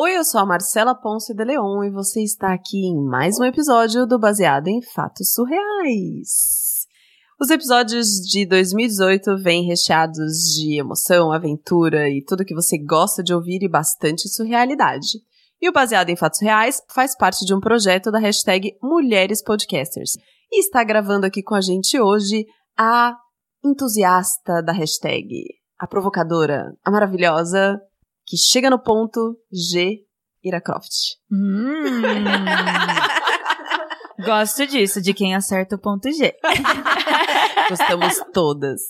Oi, eu sou a Marcela Ponce de Leon e você está aqui em mais um episódio do Baseado em Fatos Surreais. Os episódios de 2018 vêm recheados de emoção, aventura e tudo que você gosta de ouvir e bastante surrealidade. E o Baseado em Fatos Reais faz parte de um projeto da hashtag Mulheres Podcasters. E está gravando aqui com a gente hoje a entusiasta da hashtag, a provocadora, a maravilhosa, que chega no ponto G. Ira Croft. Hum. Gosto disso, de quem acerta o ponto G. Gostamos todas.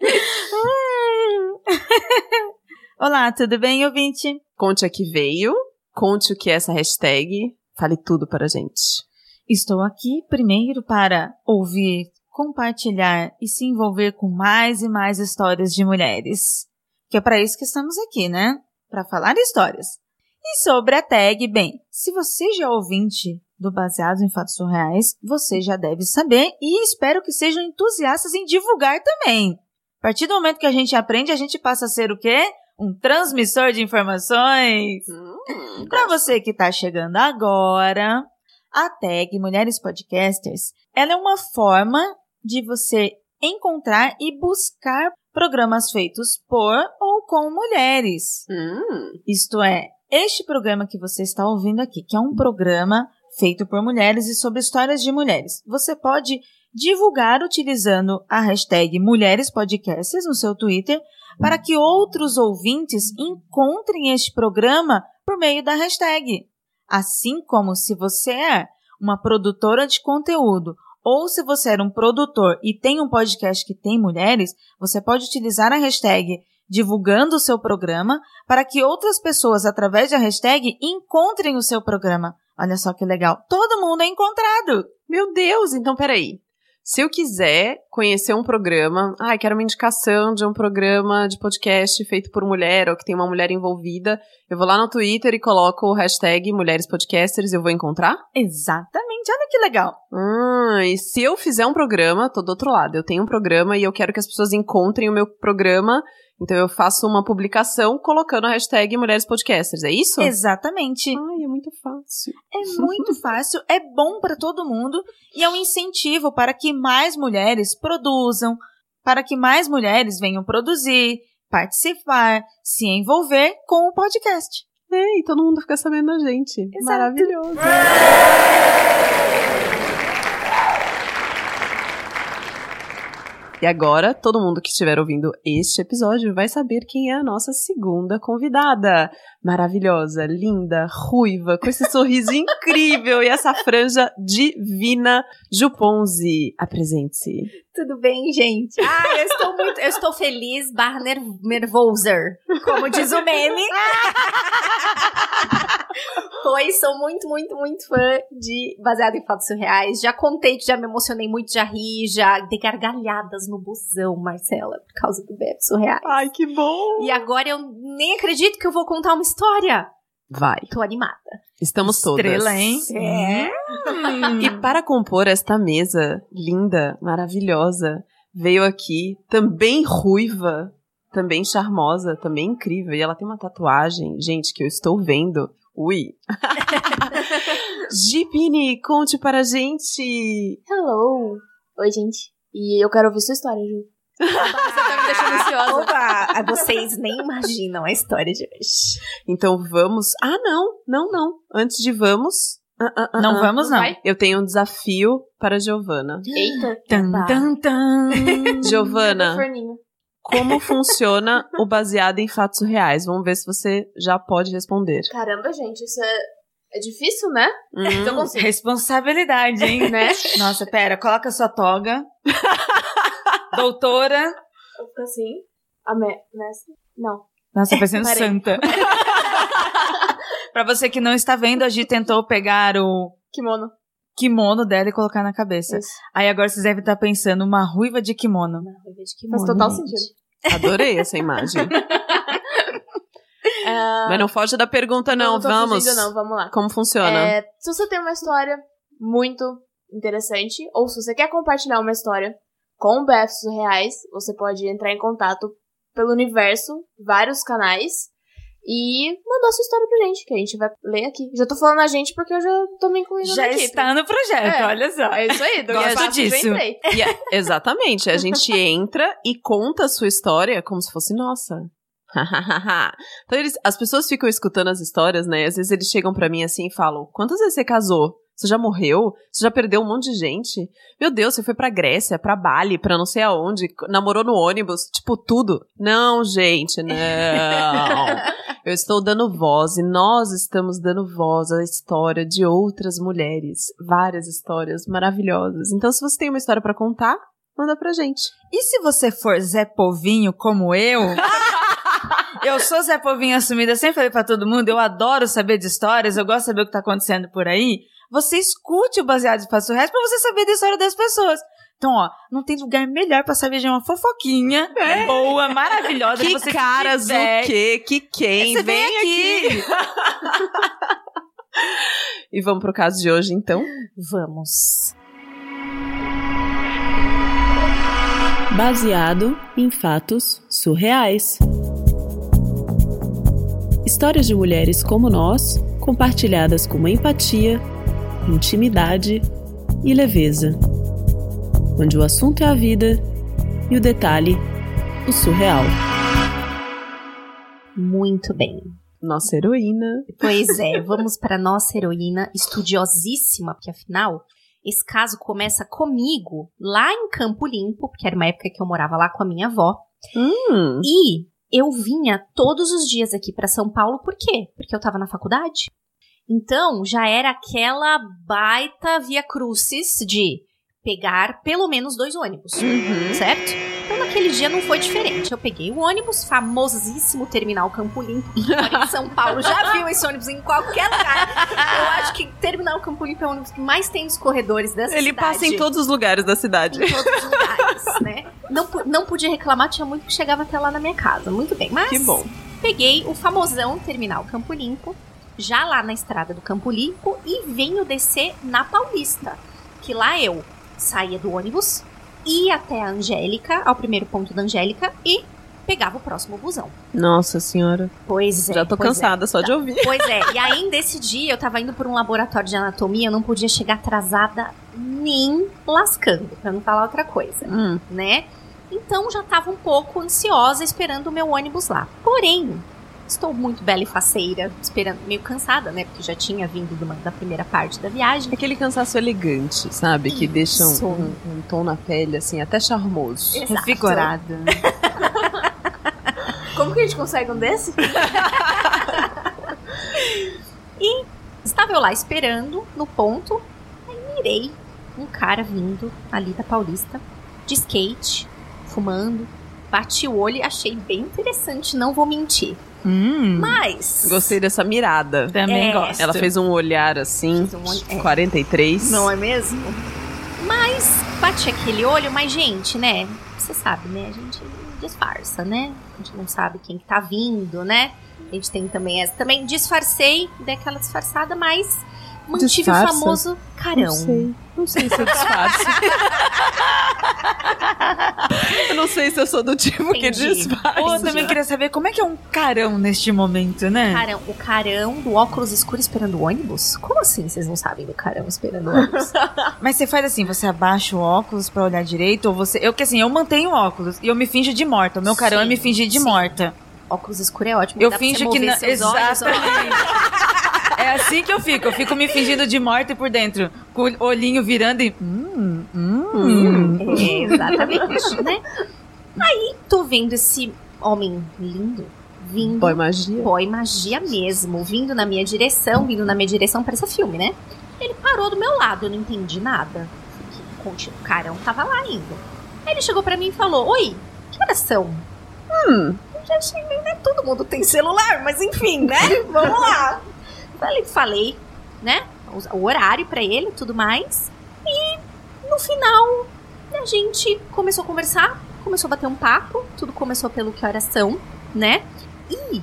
Olá, tudo bem, ouvinte? Conte a que veio, conte o que é essa hashtag, fale tudo para a gente. Estou aqui primeiro para ouvir, compartilhar e se envolver com mais e mais histórias de mulheres. Que é para isso que estamos aqui, né? Para falar histórias. E sobre a tag, bem, se você já é ouvinte do Baseado em Fatos Surreais, você já deve saber e espero que sejam entusiastas em divulgar também. A partir do momento que a gente aprende, a gente passa a ser o quê? Um transmissor de informações. Hum, Para você que está chegando agora, a tag Mulheres Podcasters, ela é uma forma de você encontrar e buscar programas feitos por ou com mulheres. Hum, Isto é, este programa que você está ouvindo aqui, que é um programa feito por mulheres e sobre histórias de mulheres. Você pode divulgar utilizando a hashtag Mulheres Podcasters no seu Twitter para que outros ouvintes encontrem este programa por meio da hashtag. Assim como se você é uma produtora de conteúdo ou se você é um produtor e tem um podcast que tem mulheres, você pode utilizar a hashtag divulgando o seu programa para que outras pessoas, através da hashtag, encontrem o seu programa. Olha só que legal. Todo mundo é encontrado. meu Deus, então peraí. Se eu quiser conhecer um programa, ai, quero uma indicação de um programa de podcast feito por mulher ou que tem uma mulher envolvida, eu vou lá no Twitter e coloco o hashtag Mulheres Podcasters e eu vou encontrar? Exatamente. Olha que legal. Hum, e se eu fizer um programa, tô do outro lado. Eu tenho um programa e eu quero que as pessoas encontrem o meu programa, então eu faço uma publicação colocando a hashtag Mulheres Podcasters, é isso? Exatamente. Ai, é muito fácil. É muito fácil, é bom para todo mundo e é um incentivo para que mais mulheres produzam, para que mais mulheres venham produzir, participar, se envolver com o podcast. É, e todo mundo fica sabendo da gente. Exato. Maravilhoso. E agora, todo mundo que estiver ouvindo este episódio vai saber quem é a nossa segunda convidada. Maravilhosa, linda, ruiva, com esse sorriso incrível e essa franja divina. Juponzi, apresente-se. Tudo bem, gente? Ah, eu estou muito, eu estou feliz barra ner nervoser, como diz o meme. pois sou muito, muito, muito fã de Baseado em Fatos Surreais. Já contei que já me emocionei muito, já ri, já dei gargalhadas no busão, Marcela, por causa do Bebe Surreais. Ai, que bom! E agora eu nem acredito que eu vou contar uma história. Vai, Tô animada. estamos todas. Estrela, hein? É. E para compor esta mesa linda, maravilhosa, veio aqui também ruiva, também charmosa, também incrível. E ela tem uma tatuagem, gente, que eu estou vendo. Ui! Gipini, conte para a gente! Hello! Oi, gente. E eu quero ouvir sua história, Ju. Você tá me deixando ansiosa. Opa, vocês nem imaginam a história de hoje. Então vamos. Ah, não, não, não. Antes de vamos. ah, ah, ah, Não vamos, não. vai? Eu tenho um desafio para a Giovana. Eita. Tan, tan, tan. Giovana, como funciona o baseado em fatos reais? Vamos ver se você já pode responder. Caramba, gente, isso é, é difícil, né? Hum, Então consigo. Responsabilidade, hein? Né? Nossa, pera, coloca sua toga. Doutora. Eu fico assim. A me... mestre? Não. Nossa, parecendo santa. pra você que não está vendo, a Gi tentou pegar o Kimono. kimono dela e colocar na cabeça. Isso. Aí agora vocês devem estar pensando, uma ruiva de kimono. Faz total sentido. adorei essa imagem. Ah, Mas não foge da pergunta, não. tô Vamos. fugindo, não, vamos lá. Como funciona? É, se você tem uma história muito interessante, ou se você quer compartilhar uma história com BFs reais, você pode entrar em contato pelo universo, vários canais, e mandou sua história pra gente, que a gente vai ler aqui. Já tô falando a gente porque eu já tô me incluindo Já na equipe. está no projeto, É. olha só. É isso aí, do Gosto espaço, já disso. entrei. E é- exatamente, a gente entra e conta a sua história como se fosse nossa. então eles, as pessoas ficam escutando as histórias, né? Às vezes eles chegam pra mim assim e falam: "Quantas vezes você casou? Você já morreu? Você já perdeu um monte de gente? Meu Deus, você foi pra Grécia, pra Bali, pra não sei aonde, namorou no ônibus, tipo tudo. Não, gente, não. Eu estou dando voz e nós estamos dando voz à história de outras mulheres, várias histórias maravilhosas. Então, se você tem uma história pra contar, manda pra gente. E se você for Zé Povinho como eu? eu sou Zé Povinho assumida, sempre falei pra todo mundo, eu adoro saber de histórias, eu gosto de saber o que tá acontecendo por aí. Você escute o Baseado em Fatos Reais pra você saber da história das pessoas. Então, ó, não tem lugar melhor pra saber de uma fofoquinha boa, maravilhosa. Que você caras, tiver. o quê? Que quem? Você vem aqui. E vamos pro caso de hoje, então. Vamos. Baseado em fatos surreais. Histórias de mulheres como nós, compartilhadas com empatia, intimidade e leveza. Onde o assunto é a vida e o detalhe, o surreal. Muito bem. Nossa heroína. Pois é, vamos para nossa heroína estudiosíssima, porque afinal, esse caso começa comigo lá em Campo Limpo, porque era uma época que eu morava lá com a minha avó. Hum, E eu vinha todos os dias aqui para São Paulo, por quê? Porque eu tava na faculdade. Então, já era aquela baita via crucis de pegar pelo menos dois ônibus, certo? Então, naquele dia não foi diferente. Eu peguei o ônibus, famosíssimo Terminal Campo Limpo, em São Paulo. Já viu esse ônibus em qualquer lugar. Eu acho que Terminal Campo Limpo é o ônibus que mais tem nos corredores dessa ele cidade passa em todos os lugares da cidade. em todos os lugares, né? Não, não podia reclamar, tinha muito que chegava até lá na minha casa. Muito bem, mas Que bom. peguei o famosão terminal Campo Limpo, já lá na estrada do Campo Limpo, e venho descer na Paulista. Que lá eu saía do ônibus, ia até a Angélica, ao primeiro ponto da Angélica, e pegava o próximo busão. Nossa senhora. Pois é. Já tô é. cansada só de ouvir. Pois é, e ainda esse dia eu tava indo por um laboratório de anatomia, eu não podia chegar atrasada nem lascando, pra não falar outra coisa Hum, né? Então já tava um pouco ansiosa esperando o meu ônibus lá. Porém, estou muito bela e faceira, esperando, meio cansada, né? Porque já tinha vindo uma- da primeira parte da viagem. aquele cansaço elegante, sabe? Que deixa um, Isso. um- um tom na pele, assim, até charmoso. Exato. Revigorada. Como que a gente consegue um desse? Estava eu lá esperando no ponto, aí mirei um cara vindo ali da Paulista, de skate, fumando. Bati o olho e achei bem interessante, não vou mentir. Hum, Mas. Gostei dessa mirada. também É. gosto. Ela fez um olhar assim, Fiz um é. 43. Não é mesmo? Mas bate aquele olho, mas gente, né? Você sabe, né? A gente disfarça, né? A gente não sabe quem que tá vindo, né? A gente tem também essa. Também disfarcei, dei aquela disfarçada, mas mantive Disfarça? o famoso carão. Não sei. Não sei se eu disfarço. eu não sei se eu sou do tipo que Entendi. disfarça. Ou eu também queria saber como é que é um carão neste momento, né? Carão, o carão do óculos escuro esperando o ônibus? Como assim vocês não sabem do carão esperando o ônibus? Mas você faz assim, você abaixa o óculos pra olhar direito, ou você. Eu que assim, eu mantenho o óculos e eu me finjo de morta. O meu carão é Sim, me fingir de sim. morta. óculos escuro é ótimo. Eu finjo que não. Exatamente. É assim que eu fico. Eu fico me fingindo de morta e por dentro, com o olhinho virando e. Hum, hum. É, exatamente, né? Aí, tô vendo esse homem lindo vindo. Boy magia. Boy magia mesmo, vindo na minha direção, vindo na minha direção, parece filme, né? Ele parou do meu lado, eu não entendi nada. Fiquei, continu- O carão tava lá ainda. Aí ele chegou pra mim e falou: Oi, que horas são? Hum, Eu já achei meio, né? Todo mundo tem celular, mas enfim, né? Vamos lá. Falei, falei, né? O, o horário pra ele e tudo mais. E no final, a gente começou a conversar, começou a bater um papo, tudo começou pelo que horas são, né? E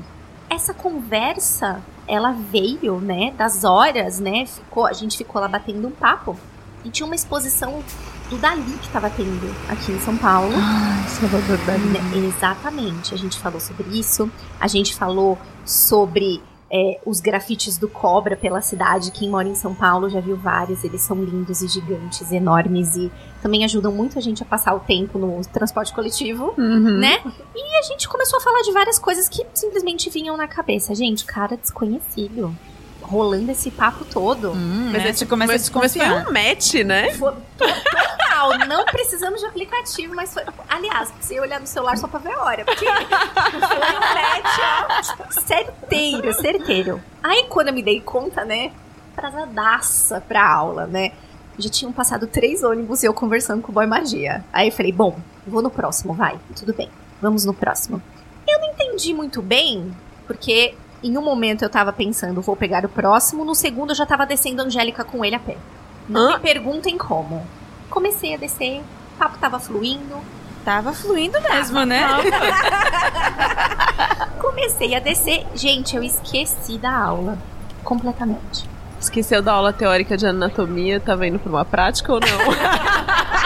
essa conversa, ela veio, né, das horas, né? Ficou, a gente ficou lá batendo um papo. E tinha uma exposição do Dali que tava tendo aqui em São Paulo. Ai, Salvador Dali. Né, Exatamente. A gente falou sobre isso. A gente falou sobre é, os grafites do Cobra pela cidade. Quem mora em São Paulo já viu vários. Eles são lindos e gigantes, enormes e também ajudam muito a gente a passar o tempo no transporte coletivo, Uhum. né? E a gente começou a falar de várias coisas que simplesmente vinham na cabeça. Gente, cara desconhecido. Rolando esse papo todo. Hum, Mas, né? é, Você começa a mas, mas foi desconfiar. um match, né? Foi total. Não precisamos de aplicativo, mas foi. Aliás, você olhar no celular só pra ver a hora. Porque foi um match, ó. Certeiro, certeiro. Aí quando eu me dei conta, né? Atrasadaça pra aula, né? Já tinham passado três ônibus e eu conversando com o boy magia. Aí eu falei, bom, vou no próximo, vai. Tudo bem. Vamos no próximo. Eu não entendi muito bem, porque em um momento eu tava pensando, vou pegar o próximo, no segundo eu já tava descendo a Angélica com ele a pé. Não Hã? me perguntem como. Comecei a descer, o papo tava fluindo. Tava fluindo mesmo, né? Comecei a descer. Gente, eu esqueci da aula. Completamente. Esqueceu da aula teórica de anatomia, tava indo pra uma prática ou não?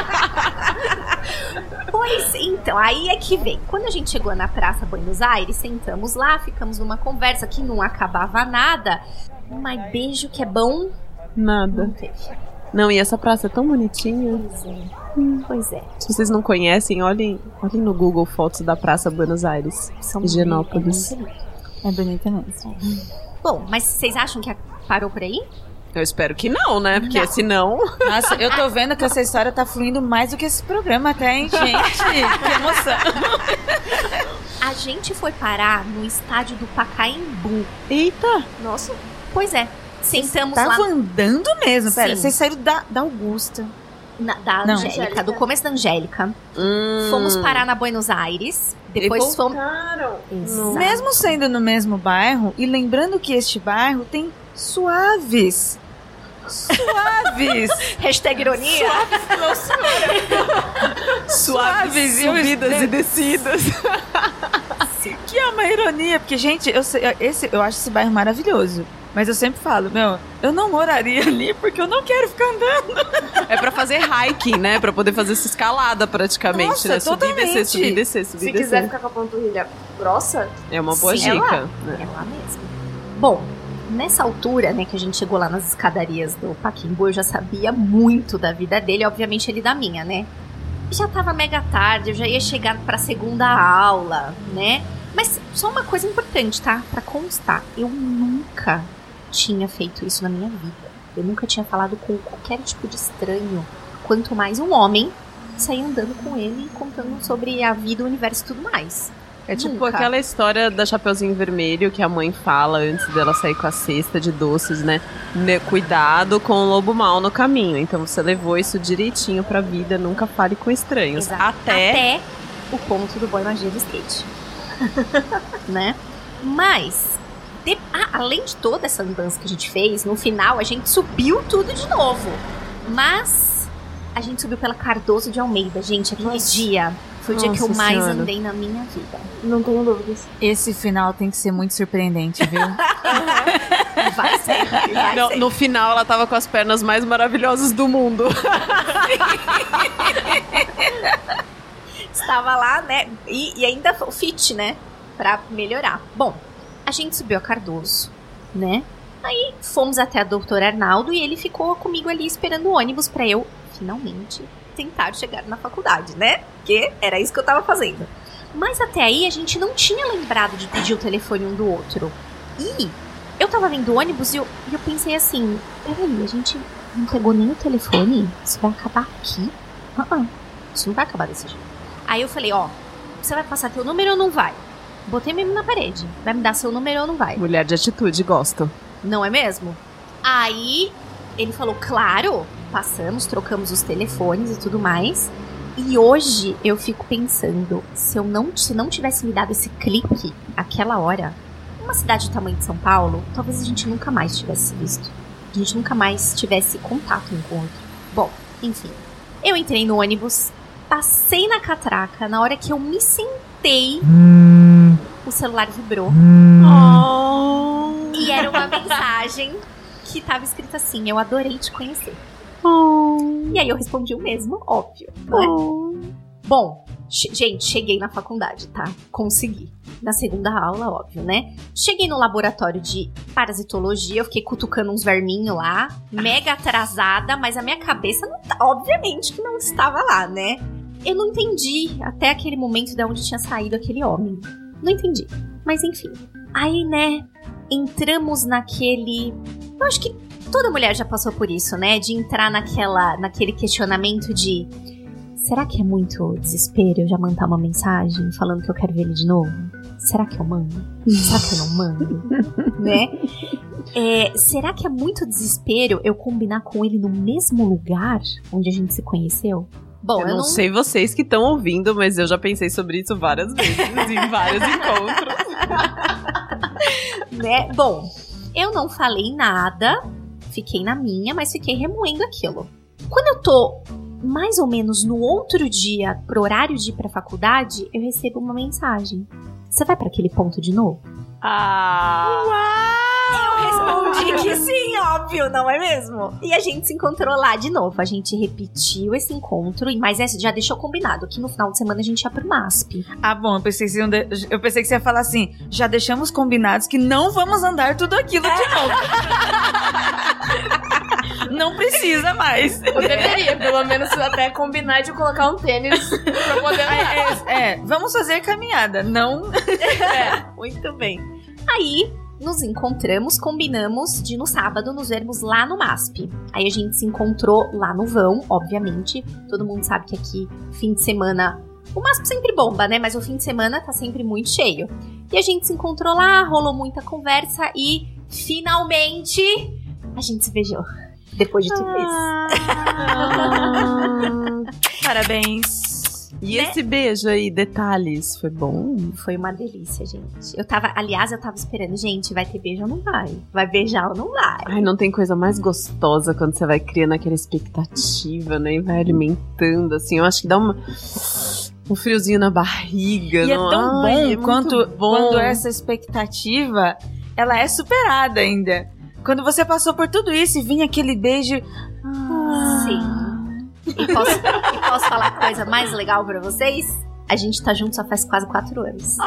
Pois então, aí é que vem. Quando a gente chegou na Praça Buenos Aires, sentamos lá, ficamos numa conversa que não acabava nada. Mas beijo que é bom, Nada. não teve. Não, e essa praça é tão bonitinha. Pois é. Pois é. Se vocês não conhecem, olhem, olhem no Google fotos da Praça Buenos Aires. São Higienópolis. é lindo. É bonita mesmo. Bom, mas vocês acham que parou por aí? Eu espero que não, né? Porque Não. senão. Nossa, eu tô vendo que essa história tá fluindo mais do que esse programa até, hein, gente? Que emoção. A gente foi parar no estádio do Pacaembu. Eita! Nossa, Pois é. Sentamos Tava lá andando mesmo. Pera, Sim. vocês saíram da, da Augusta. na, da Não. Angélica, Angélica. do começo da Angélica. Hum. Fomos parar na Buenos Aires. E Depois fomos. Mesmo sendo no mesmo bairro, e lembrando que este bairro tem suaves. Suaves! Hashtag ironia. Suaves Suaves, eu- subidas e descidas. que é uma ironia, porque, gente, eu, sei- esse, eu acho esse bairro maravilhoso. Mas eu sempre falo, meu, eu não moraria ali porque eu não quero ficar andando. É pra fazer hiking, né? Pra poder fazer essa escalada praticamente, Nossa, né? Subir e descer, totalmente. subir e descer, subir se e descer. quiser ficar com a panturrilha grossa, É uma boa Sim, é dica. lá. né? É lá mesmo. Bom, nessa altura, né, que a gente chegou lá nas escadarias do Paquimbu, eu já sabia muito da vida dele, obviamente ele da minha, né? Já tava mega tarde, eu já ia chegar pra segunda aula, né? Mas só uma coisa importante, tá? Pra constar, eu nunca tinha feito isso na minha vida. Eu nunca tinha falado com qualquer tipo de estranho, quanto mais um homem sair andando com ele e contando sobre a vida, o universo e tudo mais. É tipo Nunca. aquela história da Chapeuzinho Vermelho que a mãe fala antes dela sair com a cesta de doces, né? Cuidado com o lobo mal no caminho. Então você levou isso direitinho pra vida, nunca fale com estranhos. Até. Até o ponto do boy magia do skate. né? Mas, de- ah, além de toda essa andança que a gente fez, no final a gente subiu tudo de novo. Mas a gente subiu pela Cardoso de Almeida, gente. Aquele Nossa. dia foi o dia que eu Nossa mais Senhora. andei na minha vida. não tenho dúvidas. Esse final tem que ser muito surpreendente, viu? Vai ser. vai No, ser. no final ela tava com as pernas mais maravilhosas do mundo. Estava lá, né? E, e ainda o fit, né? Pra melhorar. Bom, a gente subiu a Cardoso, né? Aí fomos até a doutora Arnaldo e ele ficou comigo ali esperando o ônibus pra eu finalmente tentar chegar na faculdade, né? Porque era isso que eu tava fazendo. Mas até aí a gente não tinha lembrado de pedir o telefone um do outro. E eu tava vendo o ônibus e eu, e eu pensei assim: peraí, a gente não pegou nem o telefone? Isso vai acabar aqui? Ah, ah, isso não vai acabar desse jeito. Aí eu falei: ó, você vai passar teu número ou não vai? Botei mesmo na parede. Vai me dar seu número ou não vai? Mulher de atitude, gosto. Não é mesmo? Aí ele falou, claro, passamos, trocamos os telefones e tudo mais. E hoje eu fico pensando, se eu não, se não tivesse me dado esse clique aquela hora, uma cidade do tamanho de São Paulo, talvez a gente nunca mais tivesse se visto. A gente nunca mais tivesse contato um com o outro. Bom, enfim. Eu entrei no ônibus, passei na catraca, na hora que eu me sentei, o celular vibrou. Oh. E era uma mensagem que tava escrita assim: Eu adorei te conhecer. Oh. E aí eu respondi o mesmo, óbvio. Né? Bom, che- gente, cheguei na faculdade, tá? Consegui. Na segunda aula, óbvio, né? Cheguei no laboratório de parasitologia, eu fiquei cutucando uns verminhos lá, mega atrasada, mas a minha cabeça não tá, obviamente que não estava lá, né? Eu não entendi até aquele momento de onde tinha saído aquele homem. Não entendi. Mas enfim. Aí, né, entramos naquele. Eu acho que toda mulher já passou por isso, né? De entrar naquela, naquele questionamento de. Será que é muito desespero eu já mandar uma mensagem falando que eu quero ver ele de novo? Será que eu mando? Será que eu não mando? né? É, será que é muito desespero eu combinar com ele no mesmo lugar onde a gente se conheceu? Bom, eu não, sei vocês que estão ouvindo, mas eu já pensei sobre isso várias vezes, em vários encontros. né? Bom, eu não falei nada, fiquei na minha, mas fiquei remoendo aquilo. Quando eu tô mais ou menos no outro dia, pro horário de ir pra faculdade, eu recebo uma mensagem. Você vai pra aquele ponto de novo? Ah! Eu respondi que sim, óbvio, não é mesmo? E a gente se encontrou lá de novo. A gente repetiu esse encontro, e- mas essa já deixou combinado que no final de semana a gente ia pro MASP. Ah, bom, eu pensei, que você de- eu pensei que você ia falar assim: já deixamos combinados que não vamos andar tudo aquilo de novo. não precisa mais. Eu deveria, pelo menos, até combinar de colocar um tênis pra poder andar. É, é, é, vamos fazer caminhada, não. Muito bem. Aí nos encontramos, combinamos de no sábado nos vermos lá no MASP. Aí a gente se encontrou lá no vão, obviamente. Todo mundo sabe que aqui, fim de semana. O MASP sempre bomba, né? Mas o fim de semana tá sempre muito cheio. E a gente se encontrou lá, rolou muita conversa e finalmente a gente se beijou. Depois de tudo isso. Parabéns. E Né? esse beijo aí, detalhes, foi bom? Foi uma delícia, gente. Eu tava, aliás, eu tava esperando, gente, vai ter beijo ou não vai? Vai beijar ou não vai? Ai, não tem coisa mais gostosa quando você vai criando aquela expectativa, né? E vai alimentando, assim. Eu acho que dá uma, um friozinho na barriga. E é não- tão Ai, bom, é quanto bom. quando essa expectativa ela é superada ainda. Quando você passou por tudo isso e vinha aquele beijo. Sim. E posso, e posso falar a coisa mais legal pra vocês? A gente tá junto só faz quase quatro anos.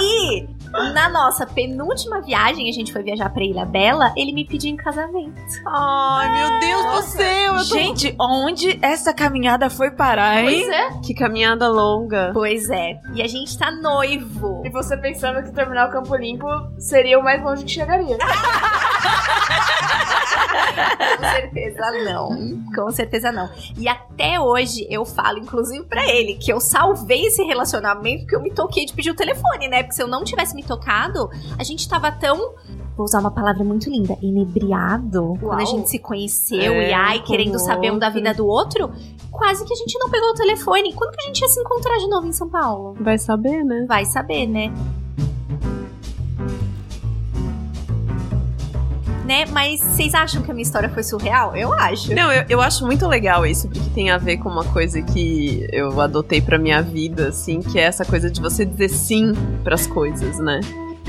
E na nossa penúltima viagem, a gente foi viajar pra Ilha Bela, ele me pediu em casamento. Ai, meu Deus do céu! Eu tô... Gente, onde essa caminhada foi parar, hein? Pois é. Que caminhada longa. Pois é. E a gente tá noivo. E você pensando que terminar o Campo Limpo seria o mais longe que chegaria. Com certeza não. Com certeza não. E até hoje eu falo, inclusive pra ele, que eu salvei esse relacionamento porque eu me toquei de pedir o telefone, né? Porque se eu não tivesse me tocado, a gente tava tão. Vou usar uma palavra muito linda, inebriado, quando a gente se conheceu É, e ai, querendo saber um da vida do outro, quase que a gente não pegou o telefone. Quando que a gente ia se encontrar de novo em São Paulo? Vai saber, né? Vai saber, né? Né? Mas vocês acham que a minha história foi surreal? Eu acho. Não, eu, eu acho muito legal isso, porque tem a ver com uma coisa que eu adotei pra minha vida, assim, que é essa coisa de você dizer sim pras coisas, né?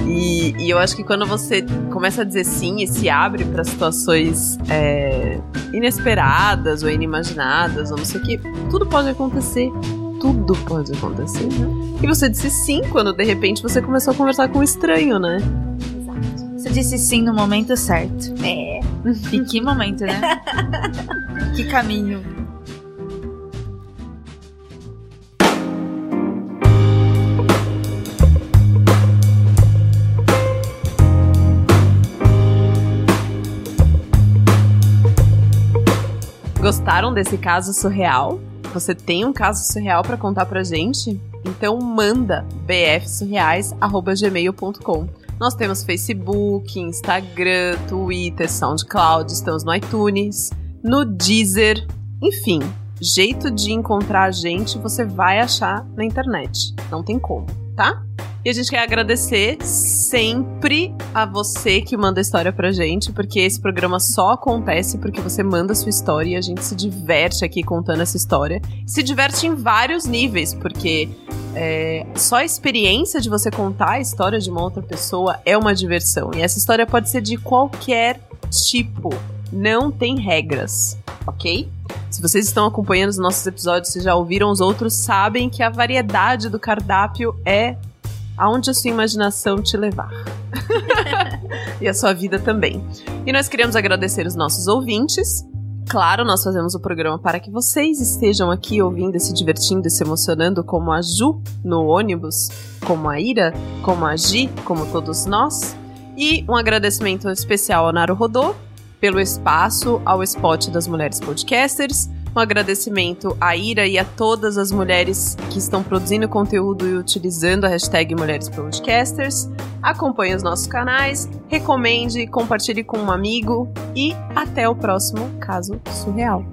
E, e eu acho que quando você começa a dizer sim e se abre pra situações é, inesperadas ou inimaginadas, ou não sei o que, tudo pode acontecer. Tudo pode acontecer. E você disse sim quando de repente você começou a conversar com um estranho, né? Você disse sim no momento certo. É. E que momento, né? que caminho. Gostaram desse caso surreal? Você tem um caso surreal pra contar pra gente? Então manda bfsurreais@gmail.com. Nós temos Facebook, Instagram, Twitter, SoundCloud, estamos no iTunes, no Deezer, enfim, jeito de encontrar a gente você vai achar na internet. Não tem como, tá? E a gente quer agradecer sempre a você que manda história pra gente, porque esse programa só acontece porque você manda sua história e a gente se diverte aqui contando essa história. Se diverte em vários níveis, porque é, só a experiência de você contar a história de uma outra pessoa é uma diversão. E essa história pode ser de qualquer tipo, não tem regras, ok? Se vocês estão acompanhando os nossos episódios, se já ouviram os outros, sabem que a variedade do cardápio é aonde a sua imaginação te levar. e a sua vida também. E nós queremos agradecer os nossos ouvintes. Claro, nós fazemos o programa para que vocês estejam aqui ouvindo, se divertindo e se emocionando, como a Ju no ônibus, como a Ira, como a Gi, como todos nós. E um agradecimento especial ao Naru Rodô pelo espaço, ao Spot das Mulheres Podcasters. Um agradecimento à Ira e a todas as mulheres que estão produzindo conteúdo e utilizando a hashtag Mulheres Podcasters. Acompanhe os nossos canais, recomende, compartilhe com um amigo e até o próximo caso surreal.